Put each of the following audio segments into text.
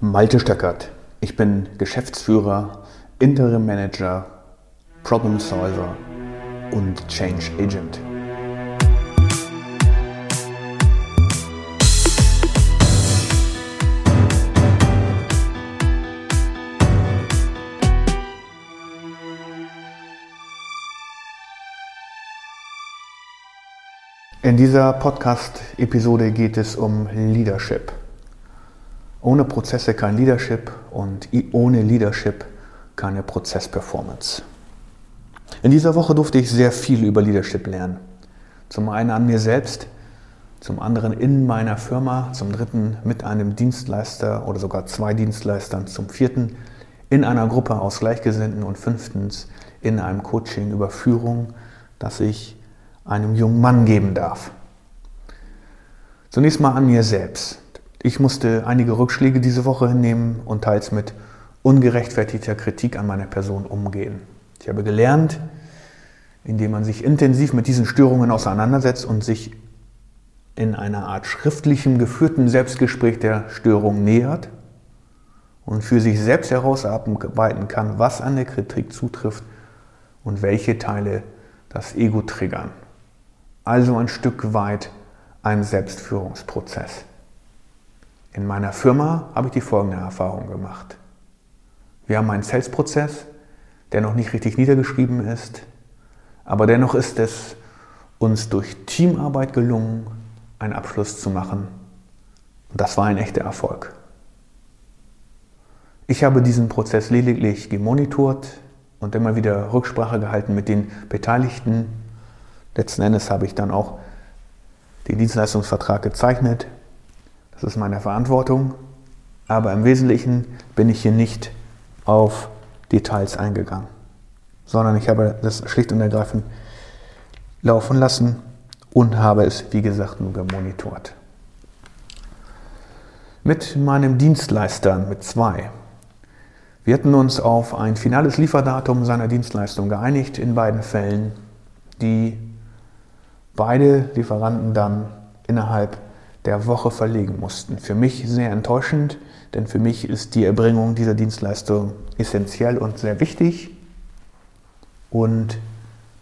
Malte Stöckert. Ich bin Geschäftsführer, Interim Manager, Problem Solver und Change Agent. In dieser Podcast-Episode geht es um Leadership. Ohne Prozesse kein Leadership und ohne Leadership keine Prozessperformance. In dieser Woche durfte ich sehr viel über Leadership lernen. Zum einen an mir selbst, zum anderen in meiner Firma, zum dritten mit einem Dienstleister oder sogar zwei Dienstleistern, zum vierten in einer Gruppe aus Gleichgesinnten und fünftens in einem Coaching über Führung, das ich einem jungen Mann geben darf. Zunächst mal an mir selbst. Ich musste einige Rückschläge diese Woche hinnehmen und teils mit ungerechtfertigter Kritik an meiner Person umgehen. Ich habe gelernt, indem man sich intensiv mit diesen Störungen auseinandersetzt und sich in einer Art schriftlichem geführten Selbstgespräch der Störung nähert und für sich selbst herausarbeiten kann, was an der Kritik zutrifft und welche Teile das Ego triggern also ein Stück weit ein Selbstführungsprozess. In meiner Firma habe ich die folgende Erfahrung gemacht. Wir haben einen Sales-Prozess, der noch nicht richtig niedergeschrieben ist, aber dennoch ist es uns durch Teamarbeit gelungen, einen Abschluss zu machen. Und das war ein echter Erfolg. Ich habe diesen Prozess lediglich gemonitort und immer wieder Rücksprache gehalten mit den Beteiligten Letzten Endes habe ich dann auch den Dienstleistungsvertrag gezeichnet. Das ist meine Verantwortung. Aber im Wesentlichen bin ich hier nicht auf Details eingegangen, sondern ich habe das schlicht und ergreifend laufen lassen und habe es, wie gesagt, nur gemonitort. Mit meinem Dienstleister, mit zwei. Wir hatten uns auf ein finales Lieferdatum seiner Dienstleistung geeinigt in beiden Fällen. Die beide Lieferanten dann innerhalb der Woche verlegen mussten. Für mich sehr enttäuschend, denn für mich ist die Erbringung dieser Dienstleistung essentiell und sehr wichtig. Und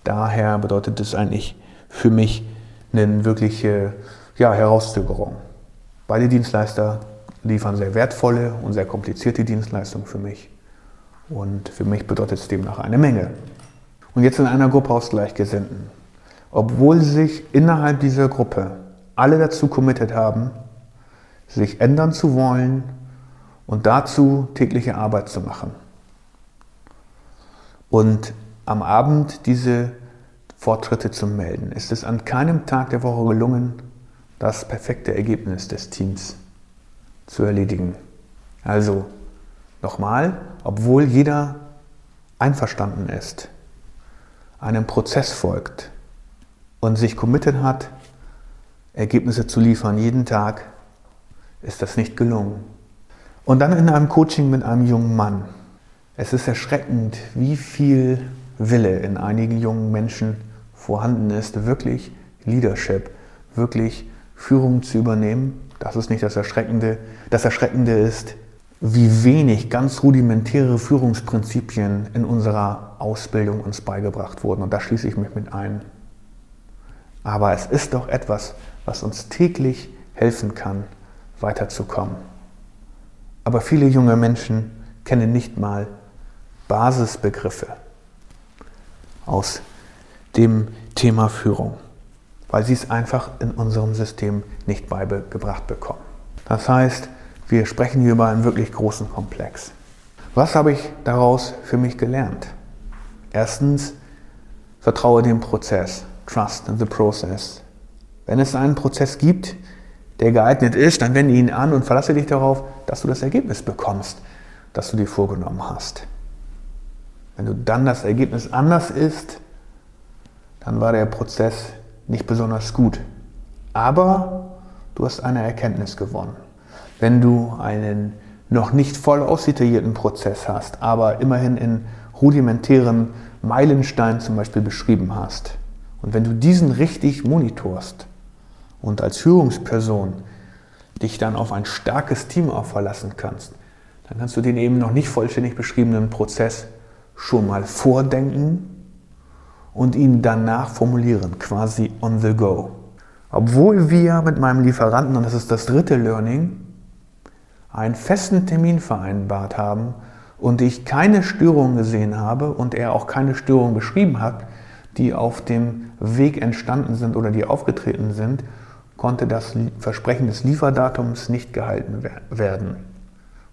daher bedeutet es eigentlich für mich eine wirkliche ja, Herauszögerung. Beide Dienstleister liefern sehr wertvolle und sehr komplizierte Dienstleistungen für mich. Und für mich bedeutet es demnach eine Menge. Und jetzt in einer Gruppe aus Gleichgesinnten obwohl sich innerhalb dieser Gruppe alle dazu committed haben, sich ändern zu wollen und dazu tägliche Arbeit zu machen. Und am Abend diese Fortschritte zu melden, ist es an keinem Tag der Woche gelungen, das perfekte Ergebnis des Teams zu erledigen. Also nochmal, obwohl jeder einverstanden ist, einem Prozess folgt, und sich committed hat, Ergebnisse zu liefern jeden Tag, ist das nicht gelungen. Und dann in einem Coaching mit einem jungen Mann. Es ist erschreckend, wie viel Wille in einigen jungen Menschen vorhanden ist, wirklich Leadership, wirklich Führung zu übernehmen. Das ist nicht das Erschreckende. Das Erschreckende ist, wie wenig ganz rudimentäre Führungsprinzipien in unserer Ausbildung uns beigebracht wurden. Und da schließe ich mich mit ein. Aber es ist doch etwas, was uns täglich helfen kann, weiterzukommen. Aber viele junge Menschen kennen nicht mal Basisbegriffe aus dem Thema Führung, weil sie es einfach in unserem System nicht beigebracht bekommen. Das heißt, wir sprechen hier über einen wirklich großen Komplex. Was habe ich daraus für mich gelernt? Erstens, vertraue dem Prozess. Trust in the process. Wenn es einen Prozess gibt, der geeignet ist, dann wende ihn an und verlasse dich darauf, dass du das Ergebnis bekommst, das du dir vorgenommen hast. Wenn du dann das Ergebnis anders ist, dann war der Prozess nicht besonders gut. Aber du hast eine Erkenntnis gewonnen. Wenn du einen noch nicht voll ausdetaillierten Prozess hast, aber immerhin in rudimentären Meilensteinen zum Beispiel beschrieben hast, und wenn du diesen richtig monitorst und als Führungsperson dich dann auf ein starkes Team auch verlassen kannst, dann kannst du den eben noch nicht vollständig beschriebenen Prozess schon mal vordenken und ihn danach formulieren, quasi on the go. Obwohl wir mit meinem Lieferanten, und das ist das dritte Learning, einen festen Termin vereinbart haben und ich keine Störung gesehen habe und er auch keine Störung beschrieben hat, die auf dem Weg entstanden sind oder die aufgetreten sind, konnte das Versprechen des Lieferdatums nicht gehalten werden.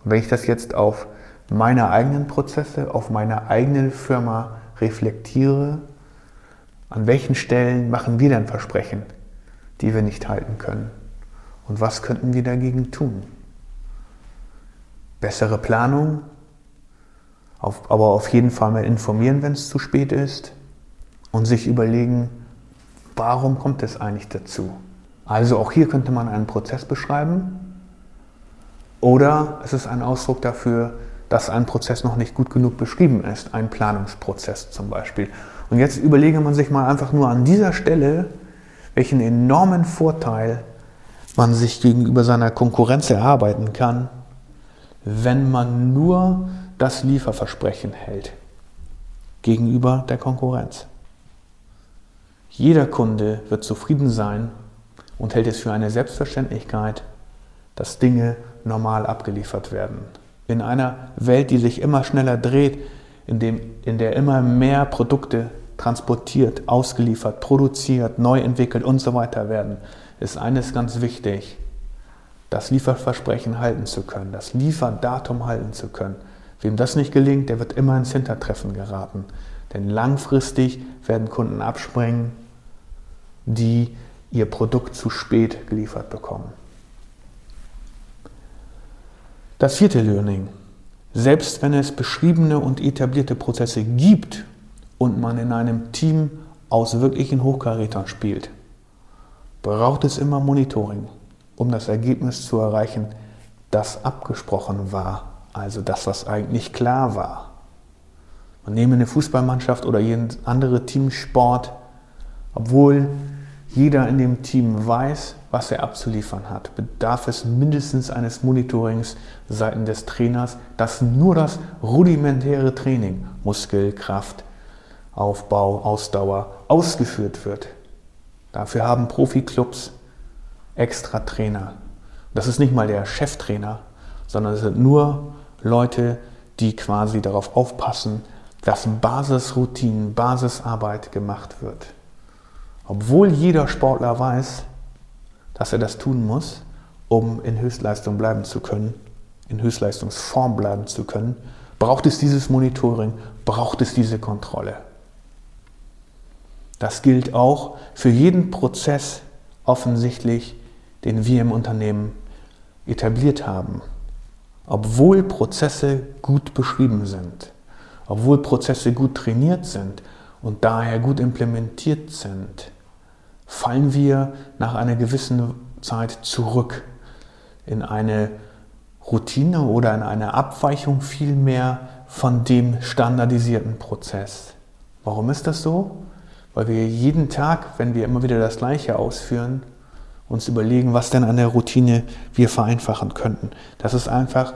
Und wenn ich das jetzt auf meine eigenen Prozesse, auf meine eigene Firma reflektiere, an welchen Stellen machen wir denn Versprechen, die wir nicht halten können? Und was könnten wir dagegen tun? Bessere Planung, auf, aber auf jeden Fall mal informieren, wenn es zu spät ist und sich überlegen, warum kommt es eigentlich dazu? Also auch hier könnte man einen Prozess beschreiben oder es ist ein Ausdruck dafür, dass ein Prozess noch nicht gut genug beschrieben ist, ein Planungsprozess zum Beispiel. Und jetzt überlege man sich mal einfach nur an dieser Stelle, welchen enormen Vorteil man sich gegenüber seiner Konkurrenz erarbeiten kann, wenn man nur das Lieferversprechen hält gegenüber der Konkurrenz. Jeder Kunde wird zufrieden sein und hält es für eine Selbstverständlichkeit, dass Dinge normal abgeliefert werden. In einer Welt, die sich immer schneller dreht, in, dem, in der immer mehr Produkte transportiert, ausgeliefert, produziert, neu entwickelt und so weiter werden, ist eines ganz wichtig, das Lieferversprechen halten zu können, das Lieferdatum halten zu können. Wem das nicht gelingt, der wird immer ins Hintertreffen geraten. Denn langfristig werden Kunden abspringen, die ihr Produkt zu spät geliefert bekommen. Das vierte Learning. Selbst wenn es beschriebene und etablierte Prozesse gibt und man in einem Team aus wirklichen Hochkarätern spielt, braucht es immer Monitoring, um das Ergebnis zu erreichen, das abgesprochen war, also das, was eigentlich klar war. Man nehme eine Fußballmannschaft oder jeden andere Teamsport, obwohl jeder in dem Team weiß, was er abzuliefern hat, bedarf es mindestens eines Monitorings seitens des Trainers, dass nur das rudimentäre Training, Muskel, Kraft, Aufbau, Ausdauer ausgeführt wird. Dafür haben Profiklubs extra Trainer. Das ist nicht mal der Cheftrainer, sondern es sind nur Leute, die quasi darauf aufpassen, dass Basisroutinen, Basisarbeit gemacht wird. Obwohl jeder Sportler weiß, dass er das tun muss, um in Höchstleistung bleiben zu können, in Höchstleistungsform bleiben zu können, braucht es dieses Monitoring, braucht es diese Kontrolle. Das gilt auch für jeden Prozess offensichtlich, den wir im Unternehmen etabliert haben. Obwohl Prozesse gut beschrieben sind, obwohl Prozesse gut trainiert sind und daher gut implementiert sind, fallen wir nach einer gewissen Zeit zurück in eine Routine oder in eine Abweichung vielmehr von dem standardisierten Prozess. Warum ist das so? Weil wir jeden Tag, wenn wir immer wieder das Gleiche ausführen, uns überlegen, was denn an der Routine wir vereinfachen könnten. Das ist einfach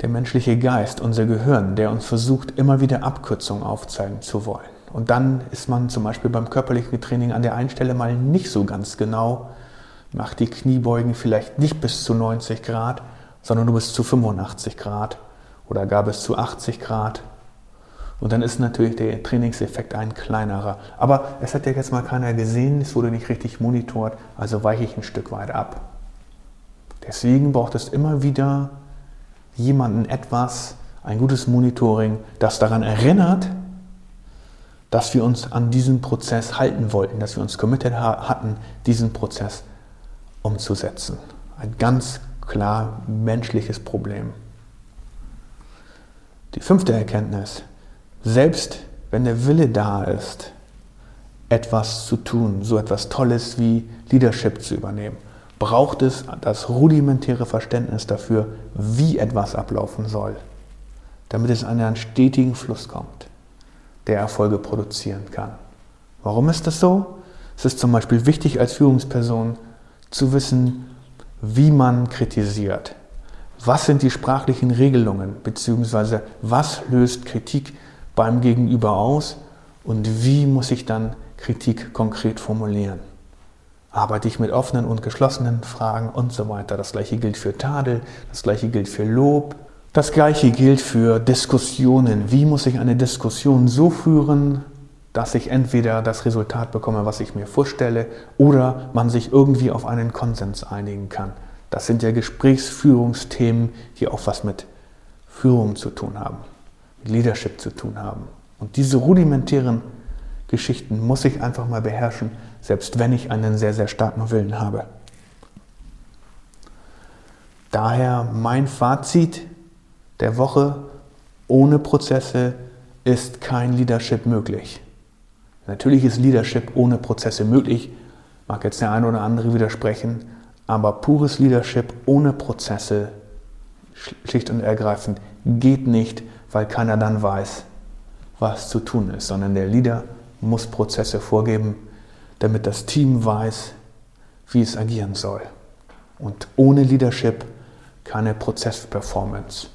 der menschliche Geist, unser Gehirn, der uns versucht, immer wieder Abkürzungen aufzeigen zu wollen. Und dann ist man zum Beispiel beim körperlichen Training an der einen Stelle mal nicht so ganz genau, macht die Kniebeugen vielleicht nicht bis zu 90 Grad, sondern nur bis zu 85 Grad oder gar bis zu 80 Grad. Und dann ist natürlich der Trainingseffekt ein kleinerer. Aber es hat ja jetzt mal keiner gesehen, es wurde nicht richtig monitort, also weiche ich ein Stück weit ab. Deswegen braucht es immer wieder jemanden etwas, ein gutes Monitoring, das daran erinnert, dass wir uns an diesen Prozess halten wollten, dass wir uns committed hatten, diesen Prozess umzusetzen. Ein ganz klar menschliches Problem. Die fünfte Erkenntnis, selbst wenn der Wille da ist, etwas zu tun, so etwas Tolles wie Leadership zu übernehmen, braucht es das rudimentäre Verständnis dafür, wie etwas ablaufen soll, damit es an einen stetigen Fluss kommt der Erfolge produzieren kann. Warum ist das so? Es ist zum Beispiel wichtig als Führungsperson zu wissen, wie man kritisiert, Was sind die sprachlichen Regelungen, beziehungsweise was löst Kritik beim Gegenüber aus und wie muss ich dann Kritik konkret formulieren? Arbeite ich mit offenen und geschlossenen Fragen und so weiter. Das gleiche gilt für Tadel, das gleiche gilt für Lob, das gleiche gilt für Diskussionen. Wie muss ich eine Diskussion so führen, dass ich entweder das Resultat bekomme, was ich mir vorstelle, oder man sich irgendwie auf einen Konsens einigen kann. Das sind ja Gesprächsführungsthemen, die auch was mit Führung zu tun haben, mit Leadership zu tun haben. Und diese rudimentären Geschichten muss ich einfach mal beherrschen, selbst wenn ich einen sehr, sehr starken Willen habe. Daher mein Fazit der Woche, ohne Prozesse ist kein Leadership möglich. Natürlich ist Leadership ohne Prozesse möglich, mag jetzt der eine oder andere widersprechen, aber pures Leadership ohne Prozesse, schlicht und ergreifend, geht nicht, weil keiner dann weiß, was zu tun ist, sondern der Leader muss Prozesse vorgeben, damit das Team weiß, wie es agieren soll. Und ohne Leadership keine Prozessperformance.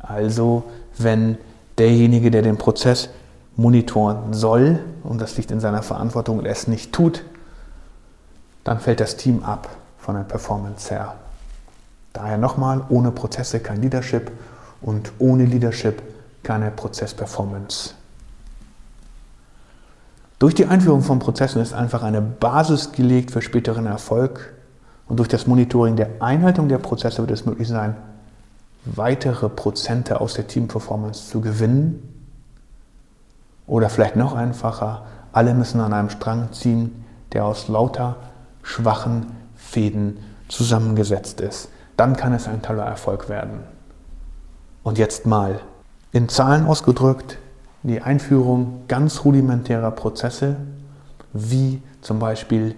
Also wenn derjenige, der den Prozess monitoren soll, und das liegt in seiner Verantwortung und es nicht tut, dann fällt das Team ab von der Performance her. Daher nochmal, ohne Prozesse kein Leadership und ohne Leadership keine Prozessperformance. Durch die Einführung von Prozessen ist einfach eine Basis gelegt für späteren Erfolg und durch das Monitoring der Einhaltung der Prozesse wird es möglich sein, weitere Prozente aus der Teamperformance zu gewinnen. Oder vielleicht noch einfacher, alle müssen an einem Strang ziehen, der aus lauter schwachen Fäden zusammengesetzt ist. Dann kann es ein toller Erfolg werden. Und jetzt mal in Zahlen ausgedrückt, die Einführung ganz rudimentärer Prozesse, wie zum Beispiel,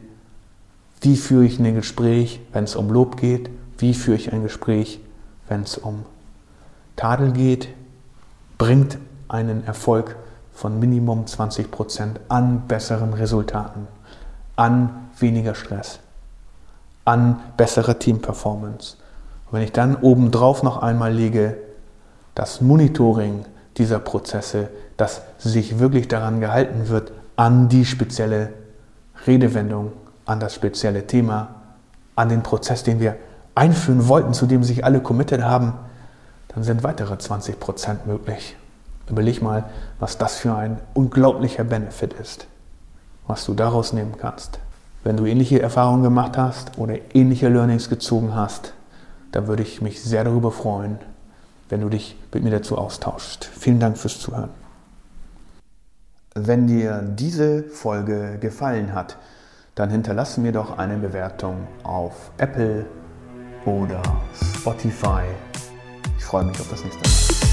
wie führe ich ein Gespräch, wenn es um Lob geht, wie führe ich ein Gespräch, wenn es um Tadel geht, bringt einen Erfolg von Minimum 20 Prozent an besseren Resultaten, an weniger Stress, an bessere Teamperformance. Und wenn ich dann obendrauf noch einmal lege, das Monitoring dieser Prozesse, dass sich wirklich daran gehalten wird, an die spezielle Redewendung, an das spezielle Thema, an den Prozess, den wir einführen wollten, zu dem sich alle committed haben, dann sind weitere 20 Prozent möglich. Überleg mal, was das für ein unglaublicher Benefit ist, was du daraus nehmen kannst. Wenn du ähnliche Erfahrungen gemacht hast oder ähnliche Learnings gezogen hast, dann würde ich mich sehr darüber freuen, wenn du dich mit mir dazu austauschst. Vielen Dank fürs Zuhören. Wenn dir diese Folge gefallen hat, dann hinterlasse mir doch eine Bewertung auf Apple oder Spotify. Ich freue mich auf das nächste Mal.